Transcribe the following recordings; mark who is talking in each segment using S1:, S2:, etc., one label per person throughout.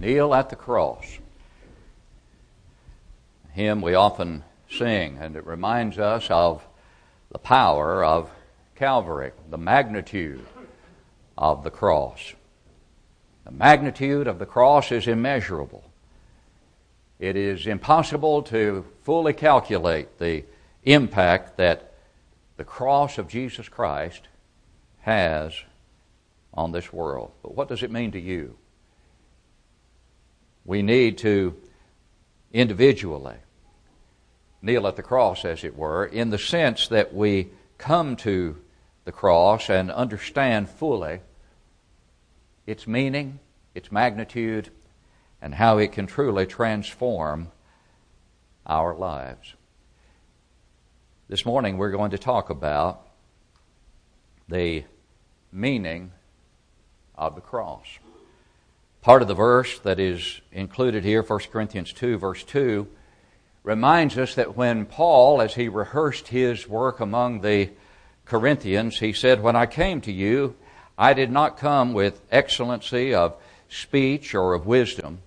S1: Kneel at the cross. hymn we often sing, and it reminds us of the power of Calvary, the magnitude of the cross. The magnitude of the cross is immeasurable. It is impossible to fully calculate the impact that the cross of Jesus Christ has on this world. But what does it mean to you? We need to individually kneel at the cross, as it were, in the sense that we come to the cross and understand fully its meaning, its magnitude, and how it can truly transform our lives. This morning we're going to talk about the meaning of the cross. Part of the verse that is included here, 1 Corinthians 2, verse 2, reminds us that when Paul, as he rehearsed his work among the Corinthians, he said, When I came to you, I did not come with excellency of speech or of wisdom.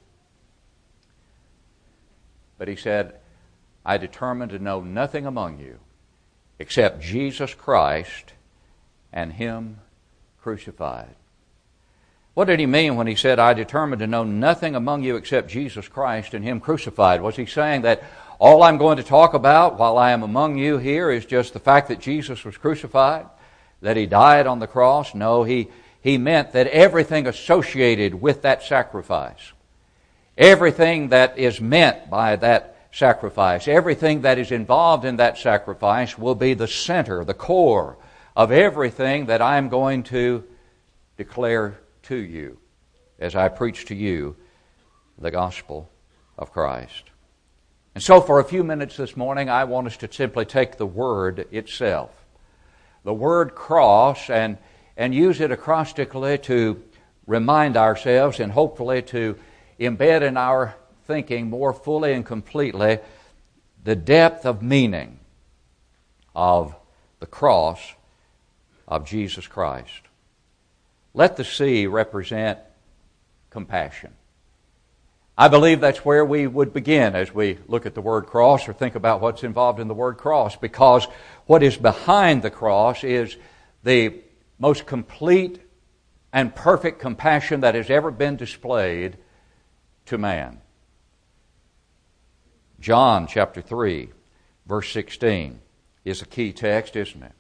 S1: But he said, I determined to know nothing among you except Jesus Christ and Him crucified. What did he mean when he said, I determined to know nothing among you except Jesus Christ and Him crucified? Was he saying that all I'm going to talk about while I am among you here is just the fact that Jesus was crucified, that He died on the cross? No, he, he meant that everything associated with that sacrifice, everything that is meant by that sacrifice, everything that is involved in that sacrifice will be the center, the core of everything that I'm going to declare to you as I preach to you the gospel of Christ. And so, for a few minutes this morning, I want us to simply take the word itself, the word cross, and, and use it acrostically to remind ourselves and hopefully to embed in our thinking more fully and completely the depth of meaning of the cross of Jesus Christ. Let the C represent compassion. I believe that's where we would begin as we look at the word cross or think about what's involved in the word cross, because what is behind the cross is the most complete and perfect compassion that has ever been displayed to man. John chapter 3, verse 16 is a key text, isn't it?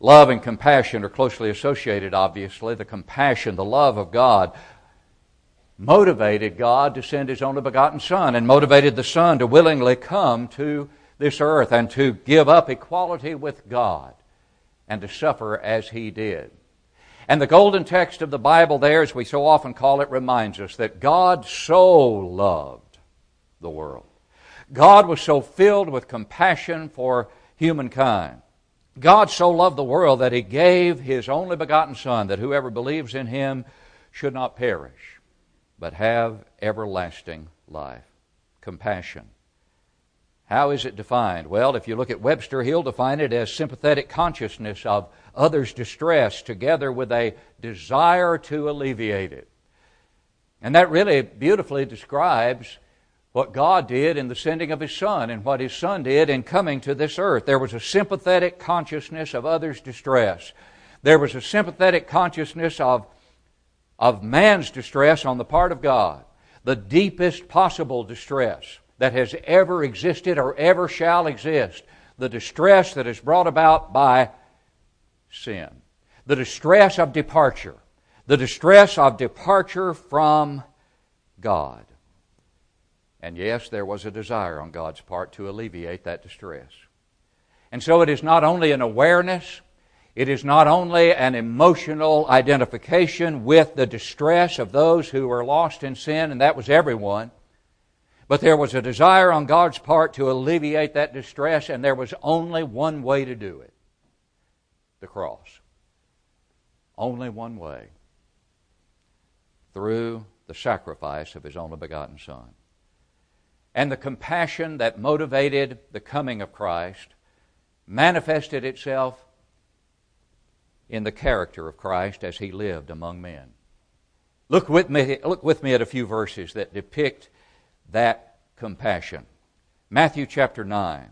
S1: Love and compassion are closely associated, obviously. The compassion, the love of God, motivated God to send His only begotten Son and motivated the Son to willingly come to this earth and to give up equality with God and to suffer as He did. And the golden text of the Bible, there, as we so often call it, reminds us that God so loved the world. God was so filled with compassion for humankind God so loved the world that he gave his only begotten Son, that whoever believes in him should not perish, but have everlasting life. Compassion. How is it defined? Well, if you look at Webster, he'll define it as sympathetic consciousness of others' distress together with a desire to alleviate it. And that really beautifully describes what God did in the sending of His Son and what His Son did in coming to this earth. There was a sympathetic consciousness of others' distress. There was a sympathetic consciousness of, of man's distress on the part of God, the deepest possible distress that has ever existed or ever shall exist, the distress that is brought about by sin, the distress of departure, the distress of departure from God. And yes, there was a desire on God's part to alleviate that distress. And so it is not only an awareness, it is not only an emotional identification with the distress of those who were lost in sin, and that was everyone, but there was a desire on God's part to alleviate that distress, and there was only one way to do it the cross. Only one way through the sacrifice of His only begotten Son and the compassion that motivated the coming of Christ manifested itself in the character of Christ as he lived among men. Look with me, look with me at a few verses that depict that compassion. Matthew chapter 9,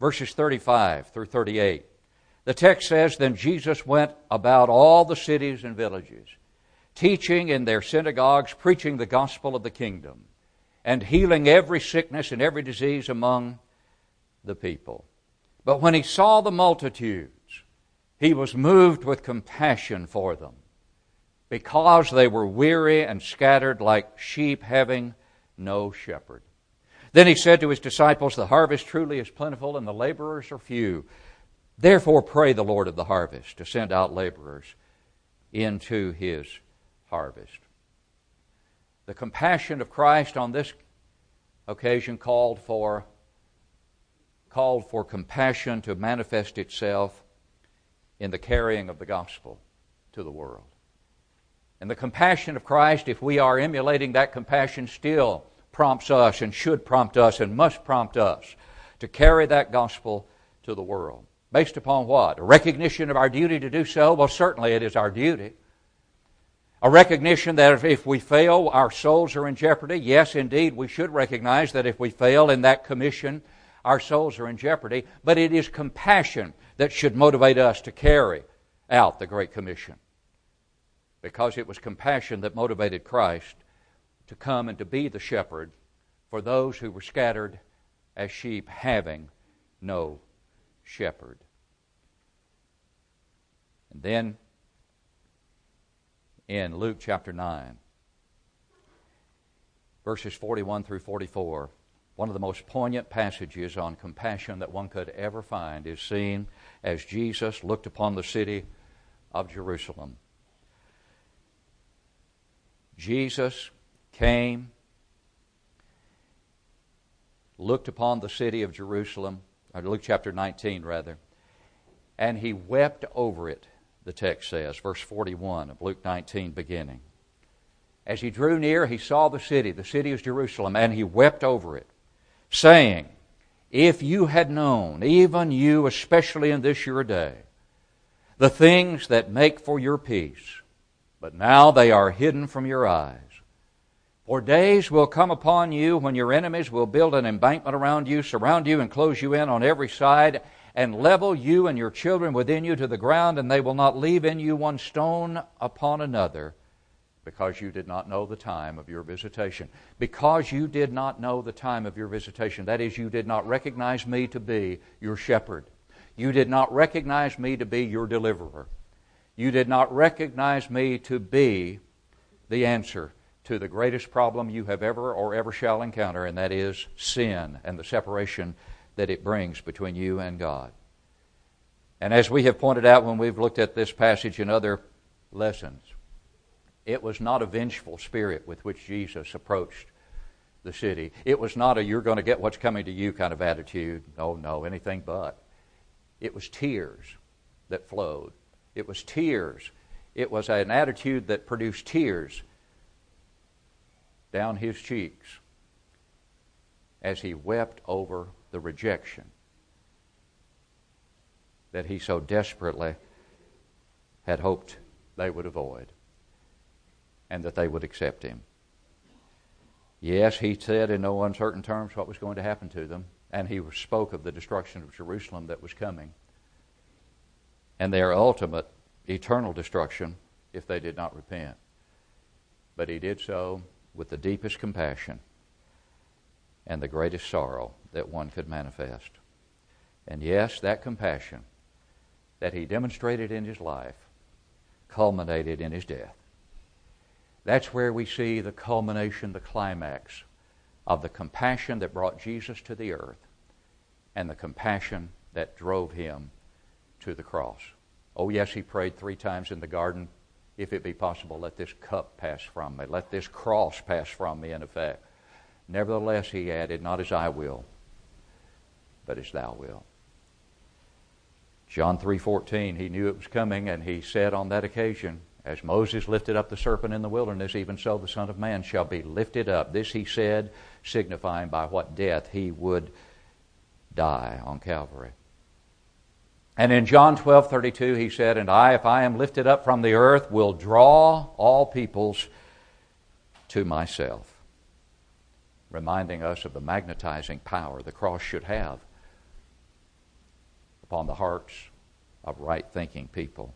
S1: verses 35 through 38. The text says, Then Jesus went about all the cities and villages, teaching in their synagogues, preaching the gospel of the kingdom, and healing every sickness and every disease among the people. But when he saw the multitudes, he was moved with compassion for them, because they were weary and scattered like sheep having no shepherd. Then he said to his disciples, The harvest truly is plentiful, and the laborers are few. Therefore, pray the Lord of the harvest to send out laborers into his harvest. The compassion of Christ on this occasion called for called for compassion to manifest itself in the carrying of the gospel to the world. And the compassion of Christ, if we are emulating that compassion, still prompts us and should prompt us and must prompt us to carry that gospel to the world. Based upon what? A recognition of our duty to do so? Well, certainly it is our duty. A recognition that if we fail, our souls are in jeopardy. Yes, indeed, we should recognize that if we fail in that commission, our souls are in jeopardy. But it is compassion that should motivate us to carry out the Great Commission. Because it was compassion that motivated Christ to come and to be the shepherd for those who were scattered as sheep having no shepherd. And then in Luke chapter 9, verses 41 through 44, one of the most poignant passages on compassion that one could ever find is seen as Jesus looked upon the city of Jerusalem. Jesus came, looked upon the city of Jerusalem, Luke chapter 19, rather, and he wept over it, the text says, verse 41 of Luke 19 beginning. As he drew near, he saw the city, the city of Jerusalem, and he wept over it, saying, If you had known, even you, especially in this your day, the things that make for your peace, but now they are hidden from your eyes. For days will come upon you when your enemies will build an embankment around you, surround you, and close you in on every side, and level you and your children within you to the ground, and they will not leave in you one stone upon another, because you did not know the time of your visitation. Because you did not know the time of your visitation. That is, you did not recognize me to be your shepherd. You did not recognize me to be your deliverer. You did not recognize me to be the answer to the greatest problem you have ever or ever shall encounter, and that is sin and the separation that it brings between you and God. And as we have pointed out when we've looked at this passage in other lessons, it was not a vengeful spirit with which Jesus approached the city. It was not a you're going to get what's coming to you kind of attitude. No, no, anything but. It was tears that flowed. It was tears. It was an attitude that produced tears down his cheeks as he wept over the rejection that he so desperately had hoped they would avoid and that they would accept him. Yes, he said in no uncertain terms what was going to happen to them, and he spoke of the destruction of Jerusalem that was coming and their ultimate eternal destruction if they did not repent. But he did so with the deepest compassion and the greatest sorrow that one could manifest. And yes, that compassion that he demonstrated in his life culminated in his death. That's where we see the culmination, the climax of the compassion that brought Jesus to the earth and the compassion that drove him to the cross. Oh, yes, he prayed three times in the garden if it be possible, let this cup pass from me. Let this cross pass from me, in effect. Nevertheless, he added, not as I will, but as thou wilt. John 3:14 he knew it was coming and he said on that occasion as Moses lifted up the serpent in the wilderness even so the son of man shall be lifted up this he said signifying by what death he would die on Calvary And in John 12:32 he said, And I, if I am lifted up from the earth, will draw all peoples to myself. Reminding us of the magnetizing power the cross should have upon the hearts of right thinking people.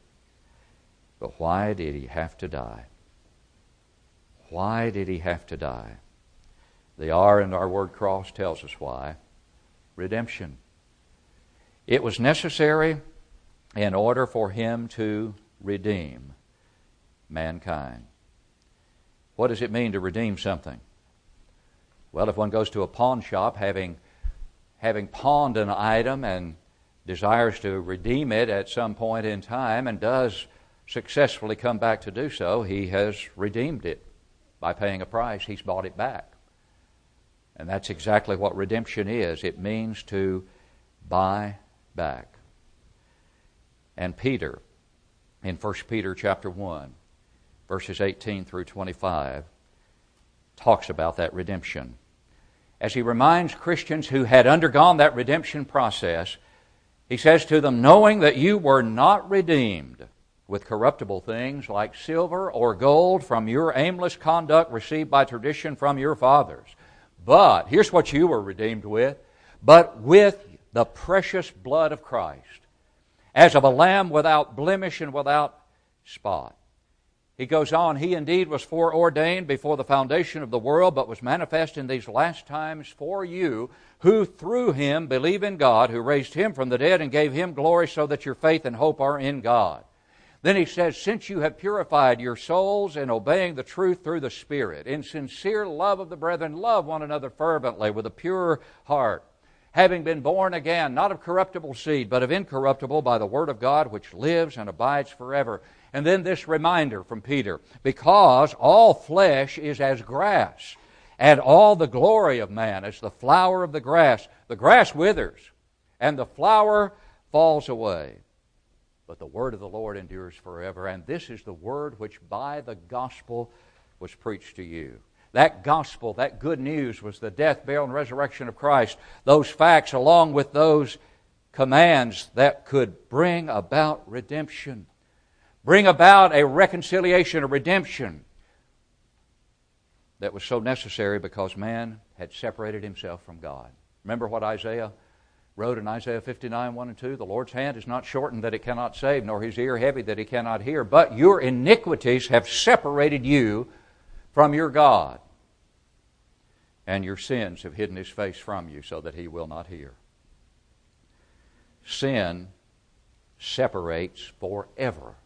S1: But why did he have to die? Why did he have to die? The R in our word cross tells us why redemption. It was necessary in order for him to redeem mankind. What does it mean to redeem something? Well, if one goes to a pawn shop having, having pawned an item and desires to redeem it at some point in time and does successfully come back to do so, he has redeemed it by paying a price. He's bought it back. And that's exactly what redemption is it means to buy back. And Peter, in 1 Peter chapter 1, verses 18 through 25, talks about that redemption. As he reminds Christians who had undergone that redemption process, he says to them, Knowing that you were not redeemed with corruptible things like silver or gold from your aimless conduct received by tradition from your fathers. But, here's what you were redeemed with, but with the precious blood of Christ, as of a lamb without blemish and without spot. He goes on, He indeed was foreordained before the foundation of the world, but was manifest in these last times for you, who through Him believe in God, who raised Him from the dead and gave Him glory, so that your faith and hope are in God. Then he says, Since you have purified your souls in obeying the truth through the Spirit, in sincere love of the brethren, love one another fervently with a pure heart, having been born again, not of corruptible seed, but of incorruptible by the word of God, which lives and abides forever. And then this reminder from Peter because all flesh is as grass, and all the glory of man is the flower of the grass. The grass withers, and the flower falls away but the word of the Lord endures forever. And this is the word which by the gospel was preached to you. That gospel, that good news, was the death, burial, and resurrection of Christ. Those facts, along with those commands that could bring about redemption, bring about a reconciliation, a redemption that was so necessary because man had separated himself from God. Remember what Isaiah wrote in Isaiah 59, 1 and 2, The Lord's hand is not shortened that it cannot save, nor his ear heavy that he cannot hear, but your iniquities have separated you from your God, and your sins have hidden his face from you so that he will not hear. Sin separates forever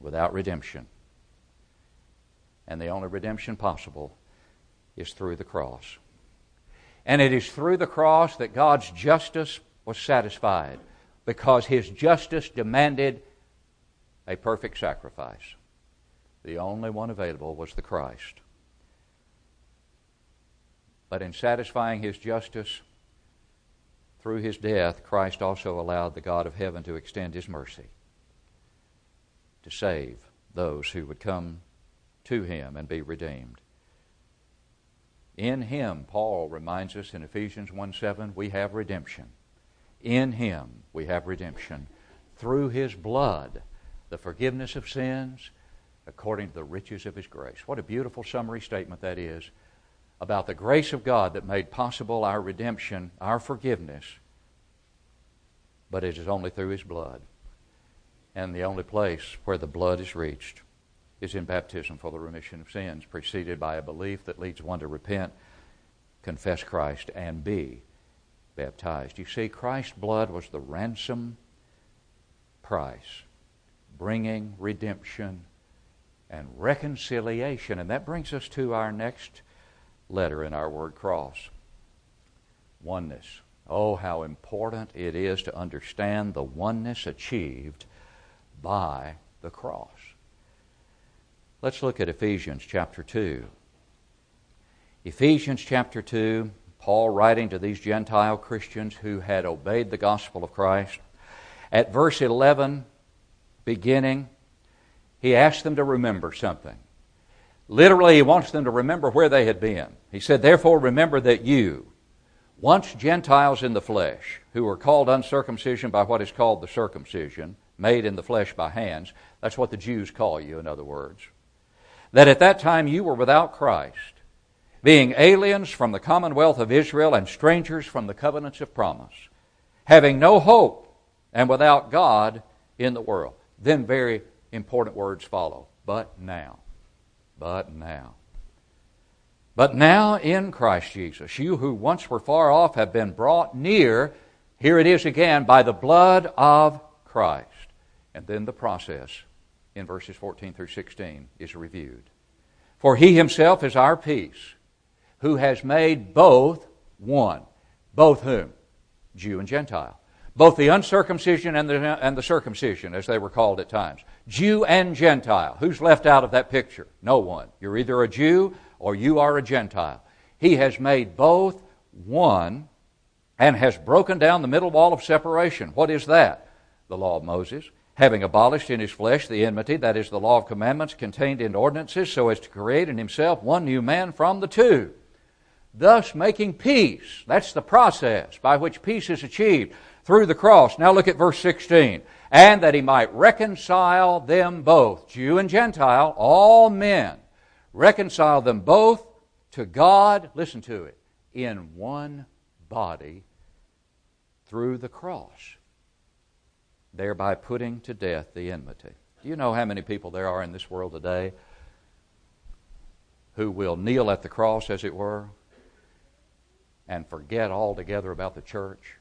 S1: without redemption. And the only redemption possible is through the cross. And it is through the cross that God's justice was satisfied because his justice demanded a perfect sacrifice. The only one available was the Christ. But in satisfying his justice through his death, Christ also allowed the God of heaven to extend his mercy to save those who would come to him and be redeemed. In him, Paul reminds us in Ephesians 1 7, we have redemption. In him, we have redemption. Through his blood, the forgiveness of sins according to the riches of his grace. What a beautiful summary statement that is about the grace of God that made possible our redemption, our forgiveness. But it is only through his blood. And the only place where the blood is reached is in baptism for the remission of sins, preceded by a belief that leads one to repent, confess Christ, and be baptized. You see, Christ's blood was the ransom price, bringing redemption and reconciliation. And that brings us to our next letter in our word cross oneness. Oh, how important it is to understand the oneness achieved by the cross. Let's look at Ephesians chapter 2. Ephesians chapter 2, Paul writing to these Gentile Christians who had obeyed the gospel of Christ. At verse 11, beginning, he asks them to remember something. Literally, he wants them to remember where they had been. He said, Therefore, remember that you, once Gentiles in the flesh, who were called uncircumcision by what is called the circumcision, made in the flesh by hands. That's what the Jews call you, in other words. That at that time you were without Christ, being aliens from the commonwealth of Israel and strangers from the covenants of promise, having no hope and without God in the world. Then very important words follow. But now. But now. But now in Christ Jesus, you who once were far off have been brought near, here it is again, by the blood of Christ. And then the process in verses 14 through 16 is reviewed. For he himself is our peace, who has made both one. Both whom? Jew and Gentile. Both the uncircumcision and the, and the circumcision, as they were called at times. Jew and Gentile. Who's left out of that picture? No one. You're either a Jew or you are a Gentile. He has made both one and has broken down the middle wall of separation. What is that? The law of Moses, having abolished in his flesh the enmity, that is, the law of commandments contained in ordinances, so as to create in himself one new man from the two, thus making peace. That's the process by which peace is achieved through the cross. Now look at verse 16. And that he might reconcile them both, Jew and Gentile, all men reconcile them both to God, listen to it, in one body through the cross, thereby putting to death the enmity. Do you know how many people there are in this world today who will kneel at the cross, as it were, and forget altogether about the church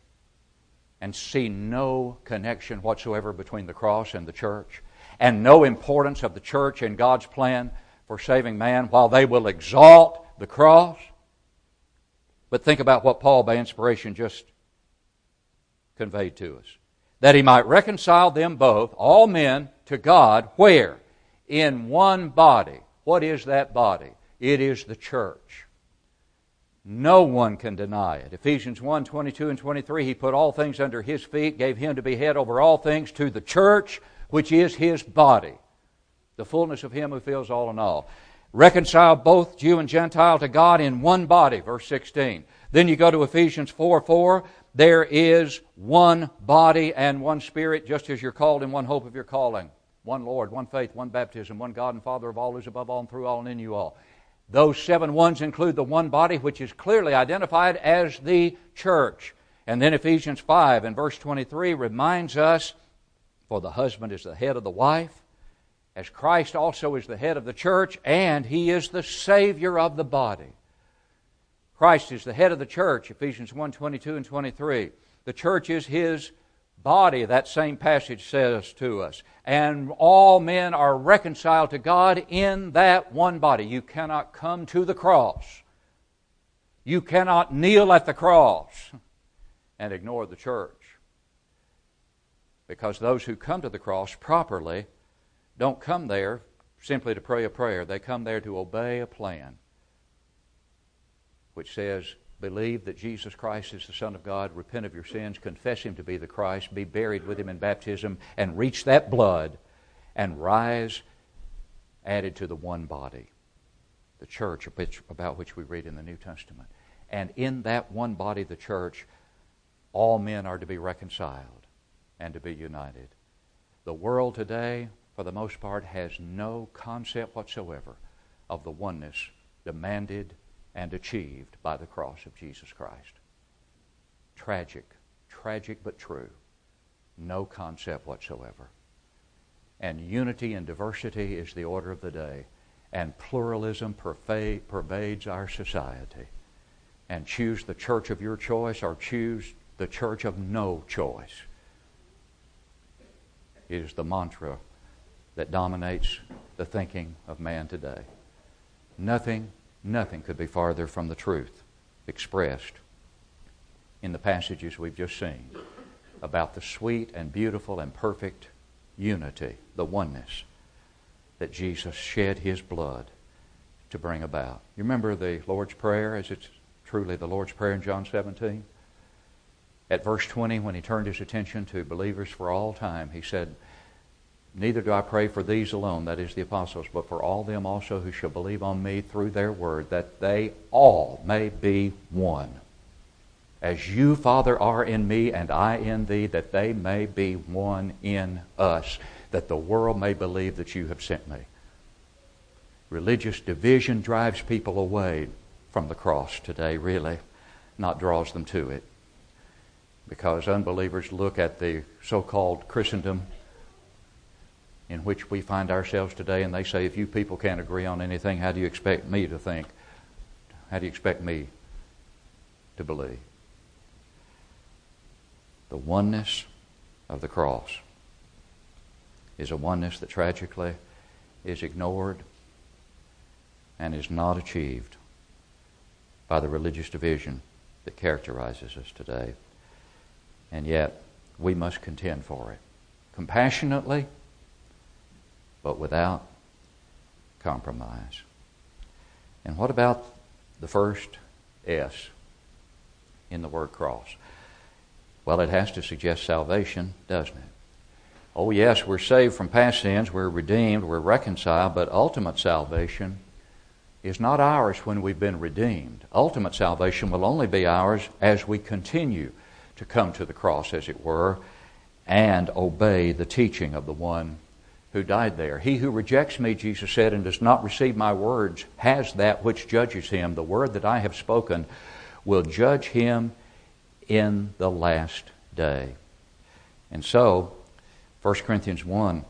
S1: and see no connection whatsoever between the cross and the church and no importance of the church in God's plan? for saving man while they will exalt the cross. But think about what Paul, by inspiration, just conveyed to us. That he might reconcile them both, all men, to God, where? In one body. What is that body? It is the church. No one can deny it. Ephesians 1 22 and 23, he put all things under his feet, gave him to be head over all things to the church, which is his body the fullness of Him who fills all in all. Reconcile both Jew and Gentile to God in one body, verse 16. Then you go to Ephesians 4 4. There is one body and one spirit, just as you're called in one hope of your calling. One Lord, one faith, one baptism, one God and Father of all, who's above all and through all and in you all. Those seven ones include the one body, which is clearly identified as the church. And then Ephesians 5 and verse 23 reminds us for the husband is the head of the wife, as Christ also is the head of the church and he is the savior of the body. Christ is the head of the church, Ephesians 1 22 and 23. The church is his body, that same passage says to us. And all men are reconciled to God in that one body. You cannot come to the cross. You cannot kneel at the cross and ignore the church. Because those who come to the cross properly don't come there simply to pray a prayer. They come there to obey a plan which says, believe that Jesus Christ is the Son of God, repent of your sins, confess Him to be the Christ, be buried with Him in baptism, and reach that blood and rise added to the one body, the church about which we read in the New Testament. And in that one body, the church, all men are to be reconciled and to be united. The world today for the most part, has no concept whatsoever of the oneness demanded and achieved by the cross of Jesus Christ. Tragic, tragic but true. No concept whatsoever. And unity and diversity is the order of the day. And pluralism pervades our society. And choose the church of your choice or choose the church of no choice. It is the mantra that dominates the thinking of man today. Nothing, nothing could be farther from the truth expressed in the passages we've just seen about the sweet and beautiful and perfect unity, the oneness that Jesus shed his blood to bring about. You remember the Lord's Prayer as it's truly the Lord's Prayer in John 17? At verse 20, when he turned his attention to believers for all time, he said, Neither do I pray for these alone, that is the apostles, but for all them also who shall believe on me through their word, that they all may be one. as you, Father, are in me and I in thee, that they may be one in us, that the world may believe that you have sent me. Religious division drives people away from the cross today, really, not draws them to it. Because unbelievers look at the so called Christendom in which we find ourselves today and they say, if you people can't agree on anything, how do you expect me to think? How do you expect me to believe? The oneness of the cross is a oneness that tragically is ignored and is not achieved by the religious division that characterizes us today. And yet, we must contend for it compassionately, but without compromise. And what about the first S in the word cross? Well, it has to suggest salvation, doesn't it? Oh, yes, we're saved from past sins, we're redeemed, we're reconciled, but ultimate salvation is not ours when we've been redeemed. Ultimate salvation will only be ours as we continue to come to the cross, as it were, and obey the teaching of the one who died there. He who rejects me, Jesus said, and does not receive my words has that which judges him. The word that I have spoken will judge him in the last day. And so, 1 Corinthians 1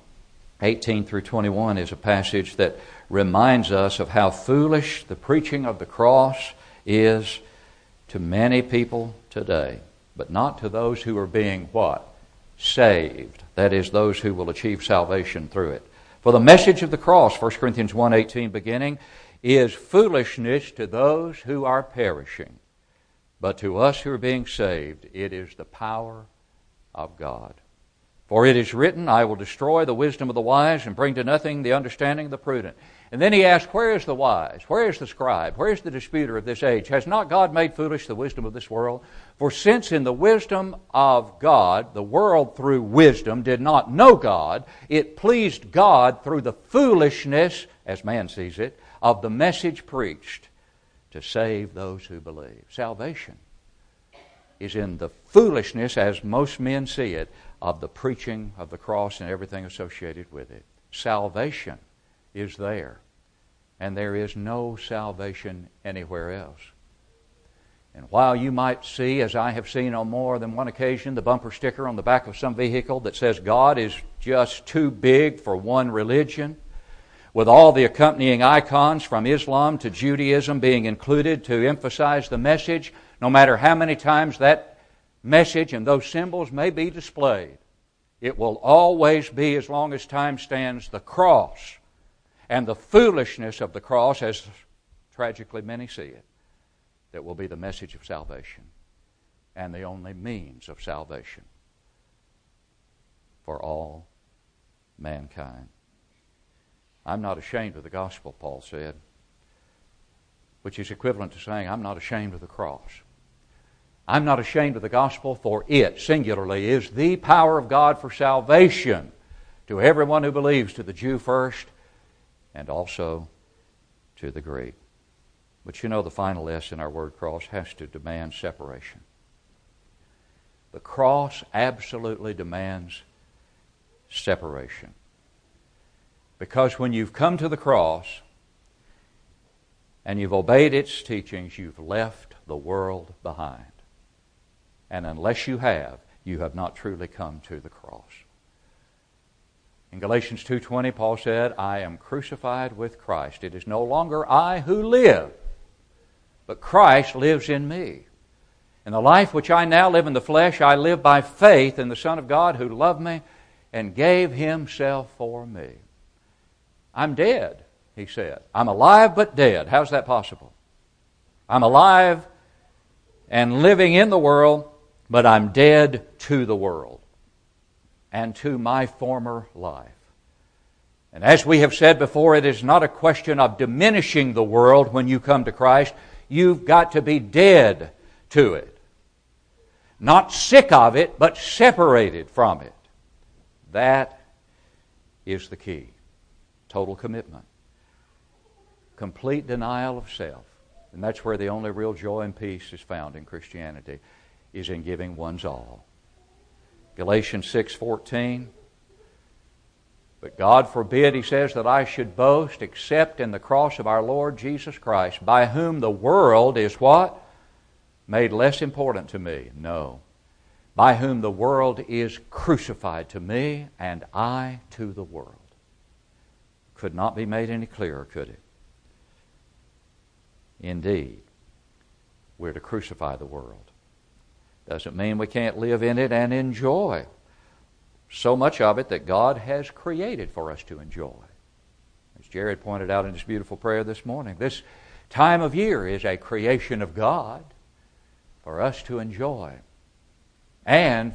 S1: 18 through 21 is a passage that reminds us of how foolish the preaching of the cross is to many people today, but not to those who are being what? Saved. That is, those who will achieve salvation through it. For the message of the cross, 1 Corinthians 1.18 beginning, is foolishness to those who are perishing. But to us who are being saved, it is the power of God. For it is written, I will destroy the wisdom of the wise and bring to nothing the understanding of the prudent. And then he asks, Where is the wise? Where is the scribe? Where is the disputer of this age? Has not God made foolish the wisdom of this world? For since in the wisdom of God, the world through wisdom did not know God, it pleased God through the foolishness, as man sees it, of the message preached to save those who believe. Salvation is in the foolishness, as most men see it, of the preaching of the cross and everything associated with it. Salvation is there, and there is no salvation anywhere else. And while you might see, as I have seen on more than one occasion, the bumper sticker on the back of some vehicle that says God is just too big for one religion, with all the accompanying icons from Islam to Judaism being included to emphasize the message, no matter how many times that message and those symbols may be displayed, it will always be, as long as time stands, the cross and the foolishness of the cross, as tragically many see it, that will be the message of salvation and the only means of salvation for all mankind. I'm not ashamed of the gospel, Paul said, which is equivalent to saying, I'm not ashamed of the cross. I'm not ashamed of the gospel, for it, singularly, is the power of God for salvation to everyone who believes, to the Jew first, and also to the Greek. But you know, the final S in our word cross has to demand separation. The cross absolutely demands separation. Because when you've come to the cross and you've obeyed its teachings, you've left the world behind. And unless you have, you have not truly come to the cross. In Galatians 2:20 Paul said, "I am crucified with Christ. It is no longer I who live, but Christ lives in me. In the life which I now live in the flesh, I live by faith in the Son of God who loved me and gave himself for me." I'm dead, he said. I'm alive but dead. How's that possible? I'm alive and living in the world, but I'm dead to the world and to my former life. And as we have said before, it is not a question of diminishing the world when you come to Christ. You've got to be dead to it. Not sick of it, but separated from it. That is the key total commitment, complete denial of self, And that's where the only real joy and peace is found in Christianity, is in giving one's all. Galatians 6:14 But God forbid, he says, that I should boast except in the cross of our Lord Jesus Christ, by whom the world is what? Made less important to me. No. By whom the world is crucified to me, and I to the world. Could not be made any clearer, could it? Indeed, we're to crucify the world. Doesn't mean we can't live in it and enjoy so much of it that God has created for us to enjoy. As Jared pointed out in his beautiful prayer this morning, this time of year is a creation of God for us to enjoy, and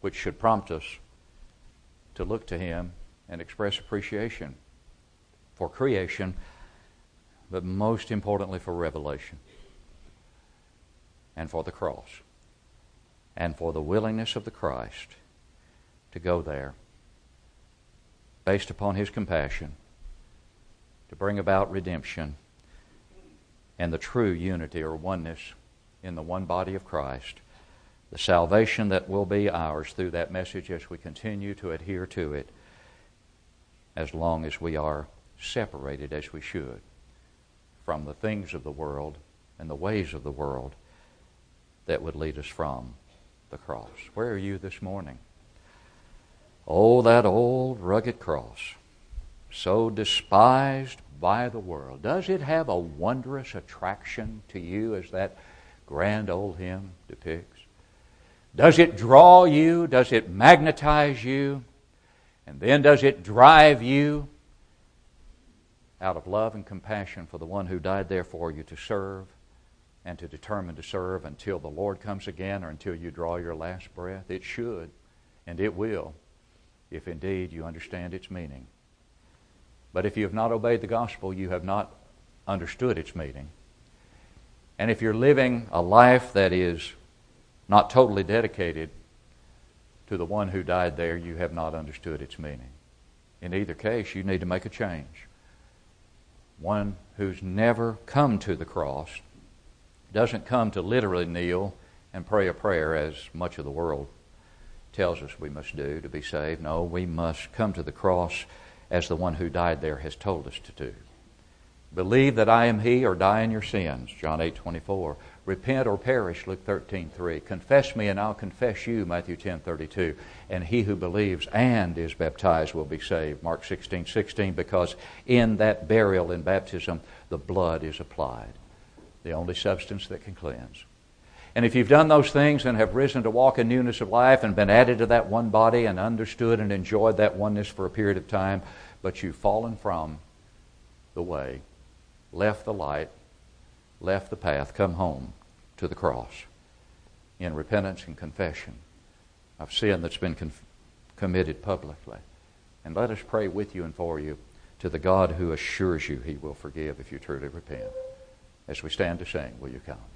S1: which should prompt us to look to Him and express appreciation for creation, but most importantly for revelation and for the cross and for the willingness of the Christ to go there based upon his compassion to bring about redemption and the true unity or oneness in the one body of Christ, the salvation that will be ours through that message as we continue to adhere to it, as long as we are separated as we should from the things of the world and the ways of the world that would lead us from the cross. Where are you this morning? Oh, that old rugged cross, so despised by the world. Does it have a wondrous attraction to you as that grand old hymn depicts? Does it draw you? Does it magnetize you? And then does it drive you out of love and compassion for the one who died there for you to serve and to determine to serve until the Lord comes again or until you draw your last breath? It should, and it will, if indeed you understand its meaning. But if you have not obeyed the gospel, you have not understood its meaning. And if you're living a life that is not totally dedicated to the one who died there, you have not understood its meaning. In either case, you need to make a change. One who's never come to the cross doesn't come to literally kneel and pray a prayer as much of the world tells us we must do to be saved. No, we must come to the cross as the one who died there has told us to do. Believe that I am he or die in your sins, John 8 24. Repent or perish, Luke 13 3. Confess me and I'll confess you, Matthew 10 32. And he who believes and is baptized will be saved, Mark 16 16, because in that burial in baptism, the blood is applied the only substance that can cleanse. And if you've done those things and have risen to walk in newness of life and been added to that one body and understood and enjoyed that oneness for a period of time, but you've fallen from the way, left the light, left the path, come home to the cross in repentance and confession of sin that's been conf- committed publicly. And let us pray with you and for you to the God who assures you he will forgive if you truly repent as we stand to sing. Will you come?